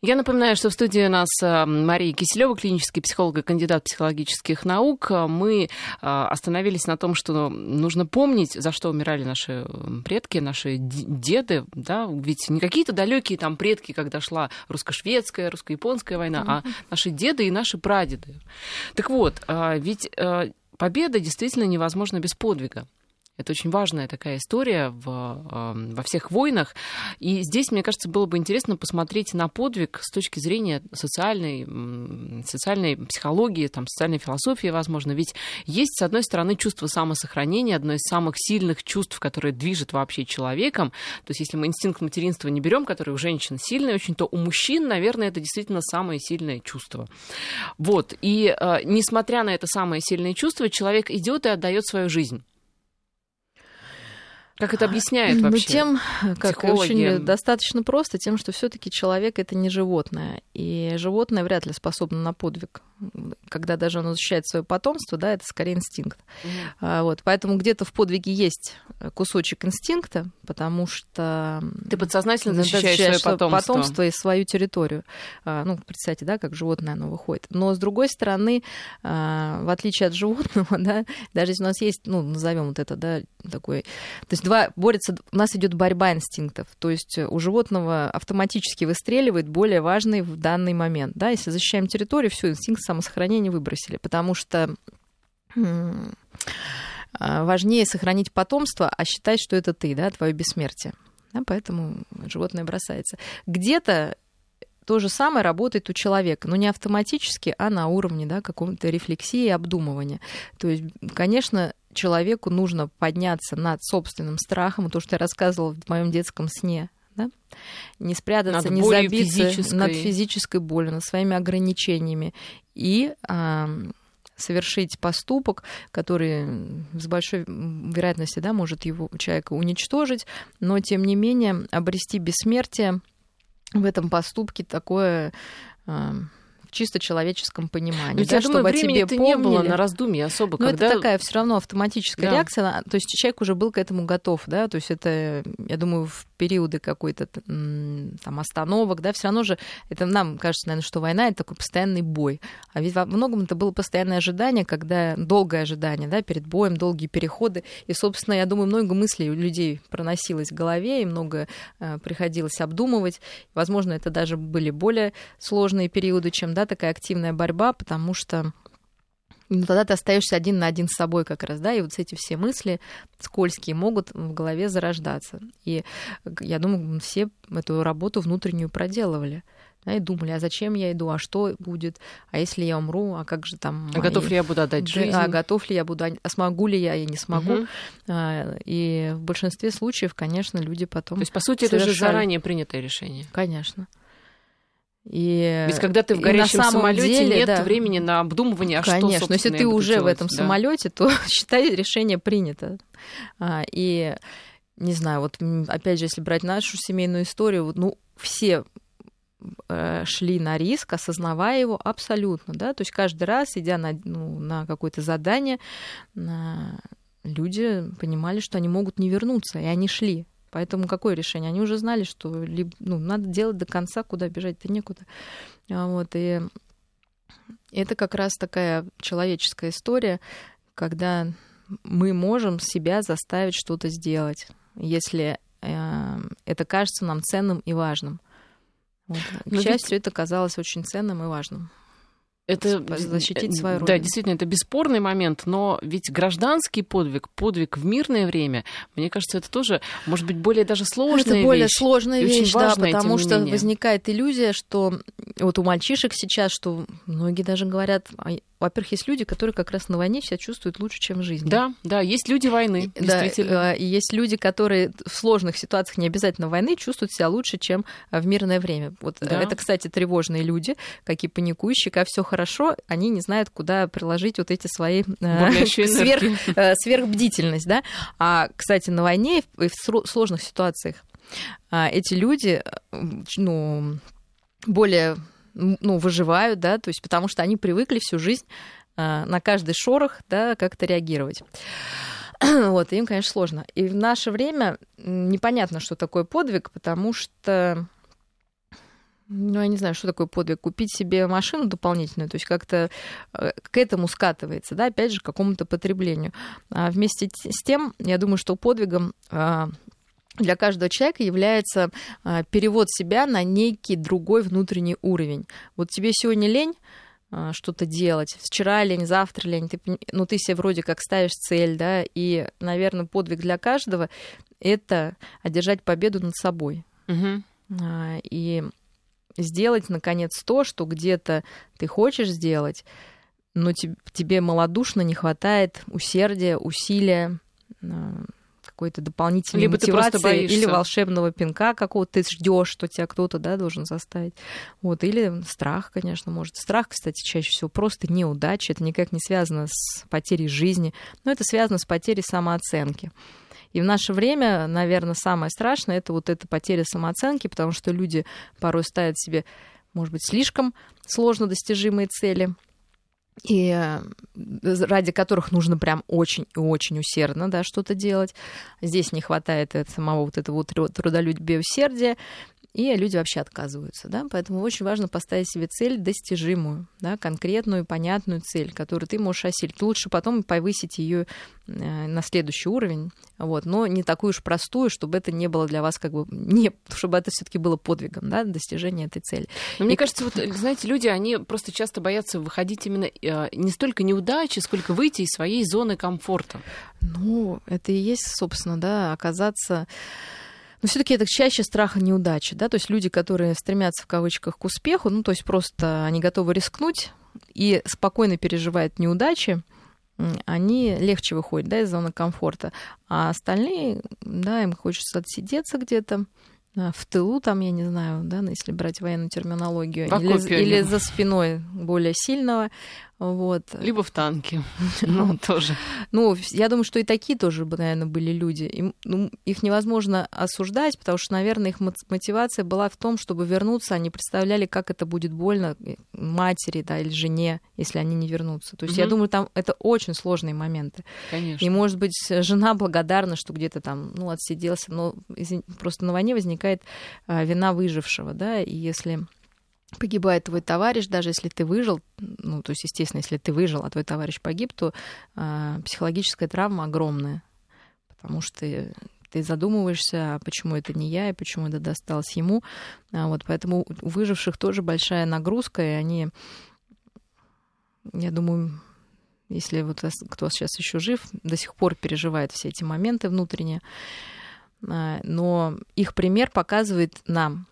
Я напоминаю, что в студии у нас э, Мария Киселева, клинический психолог и кандидат психологических наук. Мы э, остановились на том, что нужно помнить, за что умирали наши предки, наши деды, да, ведь не какие-то далекие там предки, когда шла русско-шведская, русско-японская война, а наши деды и наши прадеды. Так вот, э, ведь победа действительно невозможна без подвига. Это очень важная такая история в, эм, во всех войнах. И здесь, мне кажется, было бы интересно посмотреть на подвиг с точки зрения социальной, социальной психологии, там, социальной философии, возможно. Ведь есть, с одной стороны, чувство самосохранения, одно из самых сильных чувств, которое движет вообще человеком. То есть, если мы инстинкт материнства не берем, который у женщин сильный очень, то у мужчин, наверное, это действительно самое сильное чувство. Вот. И э, несмотря на это самое сильное чувство, человек идет и отдает свою жизнь. Как это объясняет ну, вообще? Ну, тем, как психологи? очень достаточно просто, тем, что все-таки человек это не животное. И животное вряд ли способно на подвиг. Когда даже оно защищает свое потомство, да, это скорее инстинкт. Mm. Вот, поэтому где-то в подвиге есть кусочек инстинкта, потому что... Ты подсознательно защищаешь, защищаешь свое потомство. потомство и свою территорию. А, ну, представьте, да, как животное оно выходит. Но, с другой стороны, а, в отличие от животного, да, даже если у нас есть, ну, назовем вот это, да, такой... То есть два борются, у нас идет борьба инстинктов. То есть у животного автоматически выстреливает более важный в данный момент. Да? Если защищаем территорию, все, инстинкт самосохранения выбросили, потому что важнее сохранить потомство, а считать, что это ты, да, твое бессмертие. Да, поэтому животное бросается. Где-то то же самое работает у человека, но не автоматически, а на уровне да, какого-то рефлексии и обдумывания. То есть, конечно, человеку нужно подняться над собственным страхом, то, что я рассказывала в моем детском сне, да? не спрятаться, над не забиться физической. над физической болью, над своими ограничениями и а, совершить поступок, который с большой вероятностью да, может его человека уничтожить, но тем не менее обрести бессмертие в этом поступке такое а, в чисто человеческом понимании. да, я чтобы думаю, времени тебе помнили. не было на раздумье особо. Но когда... это такая все равно автоматическая да. реакция. То есть человек уже был к этому готов, да, то есть это, я думаю, в периоды какой-то там остановок, да, все равно же это нам кажется, наверное, что война это такой постоянный бой. А ведь во многом это было постоянное ожидание, когда долгое ожидание, да, перед боем, долгие переходы. И, собственно, я думаю, много мыслей у людей проносилось в голове, и много э, приходилось обдумывать. Возможно, это даже были более сложные периоды, чем да, такая активная борьба, потому что ну, тогда ты остаешься один на один с собой как раз, да, и вот эти все мысли скользкие могут в голове зарождаться. И я думаю, все эту работу внутреннюю проделывали. Да, и думали, а зачем я иду, а что будет, а если я умру, а как же там... А готов ли я буду отдать жизнь? А готов ли я буду, а смогу ли я, я не смогу. Угу. И в большинстве случаев, конечно, люди потом... То есть, по сути, совершали... это же заранее принятое решение. Конечно. И, Ведь когда ты в горящем самолете, деле, нет да, времени на обдумывание, а конечно, что, если ты уже делать, в этом да. самолете, то считай решение принято. А, и не знаю, вот опять же, если брать нашу семейную историю, ну все э, шли на риск, осознавая его абсолютно, да, то есть каждый раз, идя на, ну, на какое-то задание, люди понимали, что они могут не вернуться, и они шли. Поэтому какое решение? Они уже знали, что ну, надо делать до конца, куда бежать-то некуда. А вот, и это как раз такая человеческая история, когда мы можем себя заставить что-то сделать, если э, это кажется нам ценным и важным. Вот. К Но счастью, ведь... это казалось очень ценным и важным это защитить свою родину. Да, действительно, это бесспорный момент, но ведь гражданский подвиг, подвиг в мирное время, мне кажется, это тоже, может быть, более даже сложная Это более вещь, сложная вещь, да, важная, потому что возникает иллюзия, что вот у мальчишек сейчас, что многие даже говорят, «А во-первых, есть люди, которые как раз на войне себя чувствуют лучше, чем в жизни. Да, да, есть люди войны, да, действительно. И есть люди, которые в сложных ситуациях не обязательно войны чувствуют себя лучше, чем в мирное время. Вот да. это, кстати, тревожные люди, какие паникующие, когда все хорошо, они не знают, куда приложить вот эти свои э, сверх, э, сверхбдительность, да. А, кстати, на войне и в сложных ситуациях а, эти люди, ну, более ну, выживают, да, то есть потому что они привыкли всю жизнь а, на каждый шорох, да, как-то реагировать. Вот, им, конечно, сложно. И в наше время непонятно, что такое подвиг, потому что ну, я не знаю, что такое подвиг. Купить себе машину дополнительную, то есть как-то э, к этому скатывается, да, опять же, к какому-то потреблению. А вместе с тем, я думаю, что подвигом а, для каждого человека является а, перевод себя на некий другой внутренний уровень. Вот тебе сегодня лень, что-то делать. Вчера лень, завтра лень. Ты, ну, ты себе вроде как ставишь цель, да, и, наверное, подвиг для каждого — это одержать победу над собой. Угу. И сделать, наконец, то, что где-то ты хочешь сделать, но тебе малодушно не хватает усердия, усилия, а, какой-то дополнительной Либо мотивации или волшебного пинка какого-то ты ждешь, что тебя кто-то да, должен заставить. Вот. Или страх, конечно, может. Страх, кстати, чаще всего просто неудача. Это никак не связано с потерей жизни, но это связано с потерей самооценки. И в наше время, наверное, самое страшное это вот эта потеря самооценки, потому что люди порой ставят себе, может быть, слишком сложно достижимые цели, и э, ради которых нужно прям очень и очень усердно да, что-то делать. Здесь не хватает самого вот этого трудолюбия усердия, и люди вообще отказываются, да, поэтому очень важно поставить себе цель достижимую, да, конкретную, понятную цель, которую ты можешь осилить. Лучше потом повысить ее э, на следующий уровень, вот, но не такую уж простую, чтобы это не было для вас как бы не, чтобы это все-таки было подвигом, да, достижение этой цели. Но мне и... кажется, вот, знаете, люди, они просто часто боятся выходить именно э, не столько неудачи, сколько выйти из своей зоны комфорта. Ну, это и есть, собственно, да, оказаться но все-таки это чаще страха неудачи, да, то есть люди, которые стремятся в кавычках к успеху, ну, то есть просто они готовы рискнуть и спокойно переживают неудачи, они легче выходят, да, из зоны комфорта, а остальные, да, им хочется отсидеться где-то, в тылу, там, я не знаю, да, если брать военную терминологию, или, или за спиной более сильного, вот. Либо в танке. Ну, тоже. Ну, я думаю, что и такие тоже, наверное, были люди. Им, ну, их невозможно осуждать, потому что, наверное, их мотивация была в том, чтобы вернуться. Они представляли, как это будет больно э, матери, да, или жене, если они не вернутся. То есть, угу. я думаю, там это очень сложные моменты. Конечно. И, может быть, жена благодарна, что где-то там, ну, отсиделся, но просто на войне возникает а, вина выжившего, да, и если погибает твой товарищ, даже если ты выжил, ну, то есть, естественно, если ты выжил, а твой товарищ погиб, то э, психологическая травма огромная, потому что ты задумываешься, а почему это не я, и почему это досталось ему. А вот, поэтому у выживших тоже большая нагрузка, и они, я думаю, если вот кто сейчас еще жив, до сих пор переживает все эти моменты внутренние. А, но их пример показывает нам,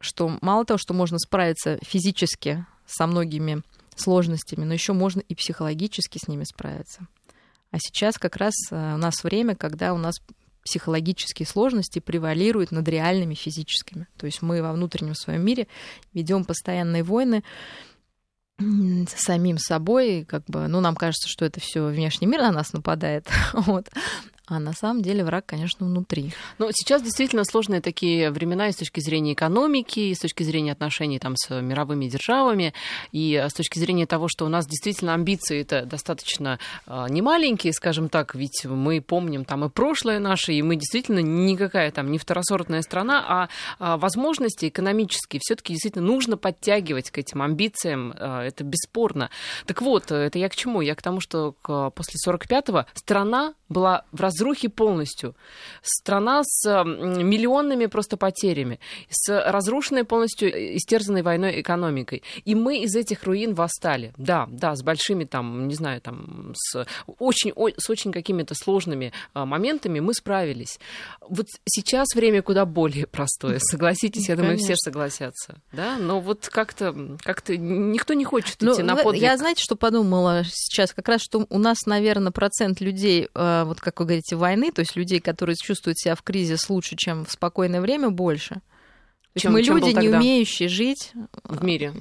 что мало того, что можно справиться физически со многими сложностями, но еще можно и психологически с ними справиться. А сейчас как раз э, у нас время, когда у нас психологические сложности превалируют над реальными физическими. То есть мы во внутреннем своем мире ведем постоянные войны с самим собой, как бы, ну, нам кажется, что это все внешний мир на нас нападает, вот. А на самом деле враг, конечно, внутри. Но сейчас действительно сложные такие времена и с точки зрения экономики, и с точки зрения отношений там, с мировыми державами, и с точки зрения того, что у нас действительно амбиции это достаточно э, немаленькие, скажем так, ведь мы помним там и прошлое наше, и мы действительно никакая там не второсортная страна, а, а возможности экономические все-таки действительно нужно подтягивать к этим амбициям, э, это бесспорно. Так вот, это я к чему? Я к тому, что к, после 45-го страна была в раз разрухе полностью. Страна с миллионными просто потерями, с разрушенной полностью истерзанной войной экономикой. И мы из этих руин восстали. Да, да, с большими там, не знаю, там, с очень, с очень какими-то сложными а, моментами мы справились. Вот сейчас время куда более простое, согласитесь, я думаю, все согласятся. Да, но вот как-то как никто не хочет ну, идти на подвиг. Я, знаете, что подумала сейчас? Как раз, что у нас, наверное, процент людей, а, вот как вы говорите, войны, то есть людей, которые чувствуют себя в кризис лучше, чем в спокойное время, больше. То чем, мы чем люди, не умеющие жить в мире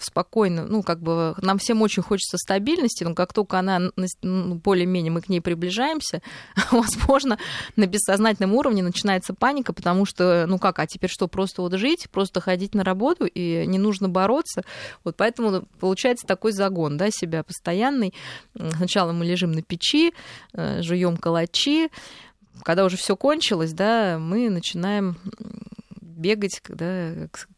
спокойно. Ну, как бы нам всем очень хочется стабильности, но как только она ну, более-менее мы к ней приближаемся, возможно, на бессознательном уровне начинается паника, потому что, ну как, а теперь что, просто вот жить, просто ходить на работу, и не нужно бороться. Вот поэтому получается такой загон, да, себя постоянный. Сначала мы лежим на печи, э, жуем калачи, когда уже все кончилось, да, мы начинаем бегать, да, к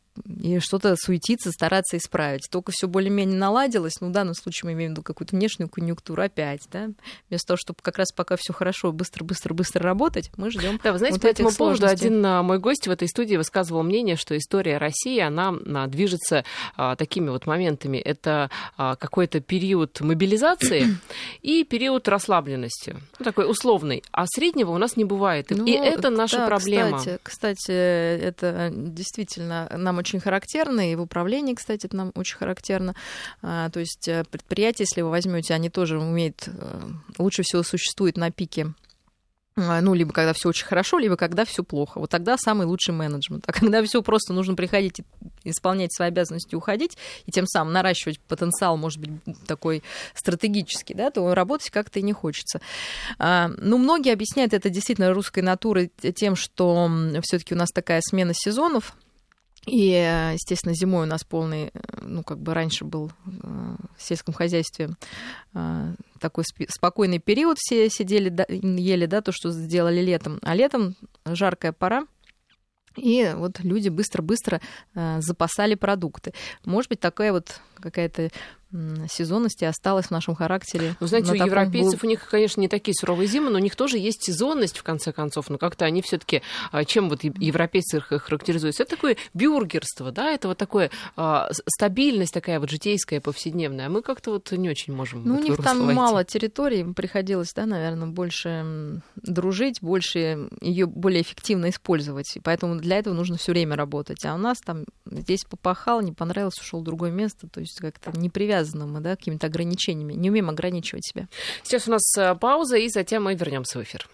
и что-то суетиться, стараться исправить. Только все более-менее наладилось, ну, в данном случае мы имеем в виду какую-то внешнюю конъюнктуру опять, да, вместо того, чтобы как раз пока все хорошо, быстро-быстро-быстро работать, мы ждем. Да, вы знаете, вот по этому поводу один а, мой гость в этой студии высказывал мнение, что история России, она а, движется а, такими вот моментами. Это а, какой-то период мобилизации и период расслабленности, ну, такой условный. А среднего у нас не бывает. Ну, и это наша да, проблема. Кстати, кстати, это действительно нам очень характерно, и в управлении, кстати, это нам очень характерно. А, то есть э, предприятия, если вы возьмете, они тоже умеют, э, лучше всего существуют на пике а, ну, либо когда все очень хорошо, либо когда все плохо. Вот тогда самый лучший менеджмент. А когда все просто нужно приходить, исполнять свои обязанности, уходить, и тем самым наращивать потенциал, может быть, такой стратегический, да, то работать как-то и не хочется. А, ну, многие объясняют это действительно русской натурой тем, что все-таки у нас такая смена сезонов, и, естественно, зимой у нас полный, э, ну, как бы раньше был э, в сельском хозяйстве э, такой спокойный период, все сидели, ели, да, то, что сделали летом. А летом жаркая пора, и вот люди быстро-быстро запасали продукты. Может быть, такая вот какая-то сезонности осталось в нашем характере. Вы знаете, у европейцев был... у них, конечно, не такие суровые зимы, но у них тоже есть сезонность, в конце концов. Но как-то они все таки а, чем вот европейцы характеризуются? Это такое бюргерство, да, это вот такое а, стабильность такая вот житейская, повседневная. А мы как-то вот не очень можем Ну, у них там войти. мало территорий, приходилось, да, наверное, больше дружить, больше ее более эффективно использовать. И поэтому для этого нужно все время работать. А у нас там здесь попахал, не понравилось, ушел в другое место. То есть как-то не мы, да, какими-то ограничениями, не умеем ограничивать себя. Сейчас у нас э, пауза, и затем мы вернемся в эфир.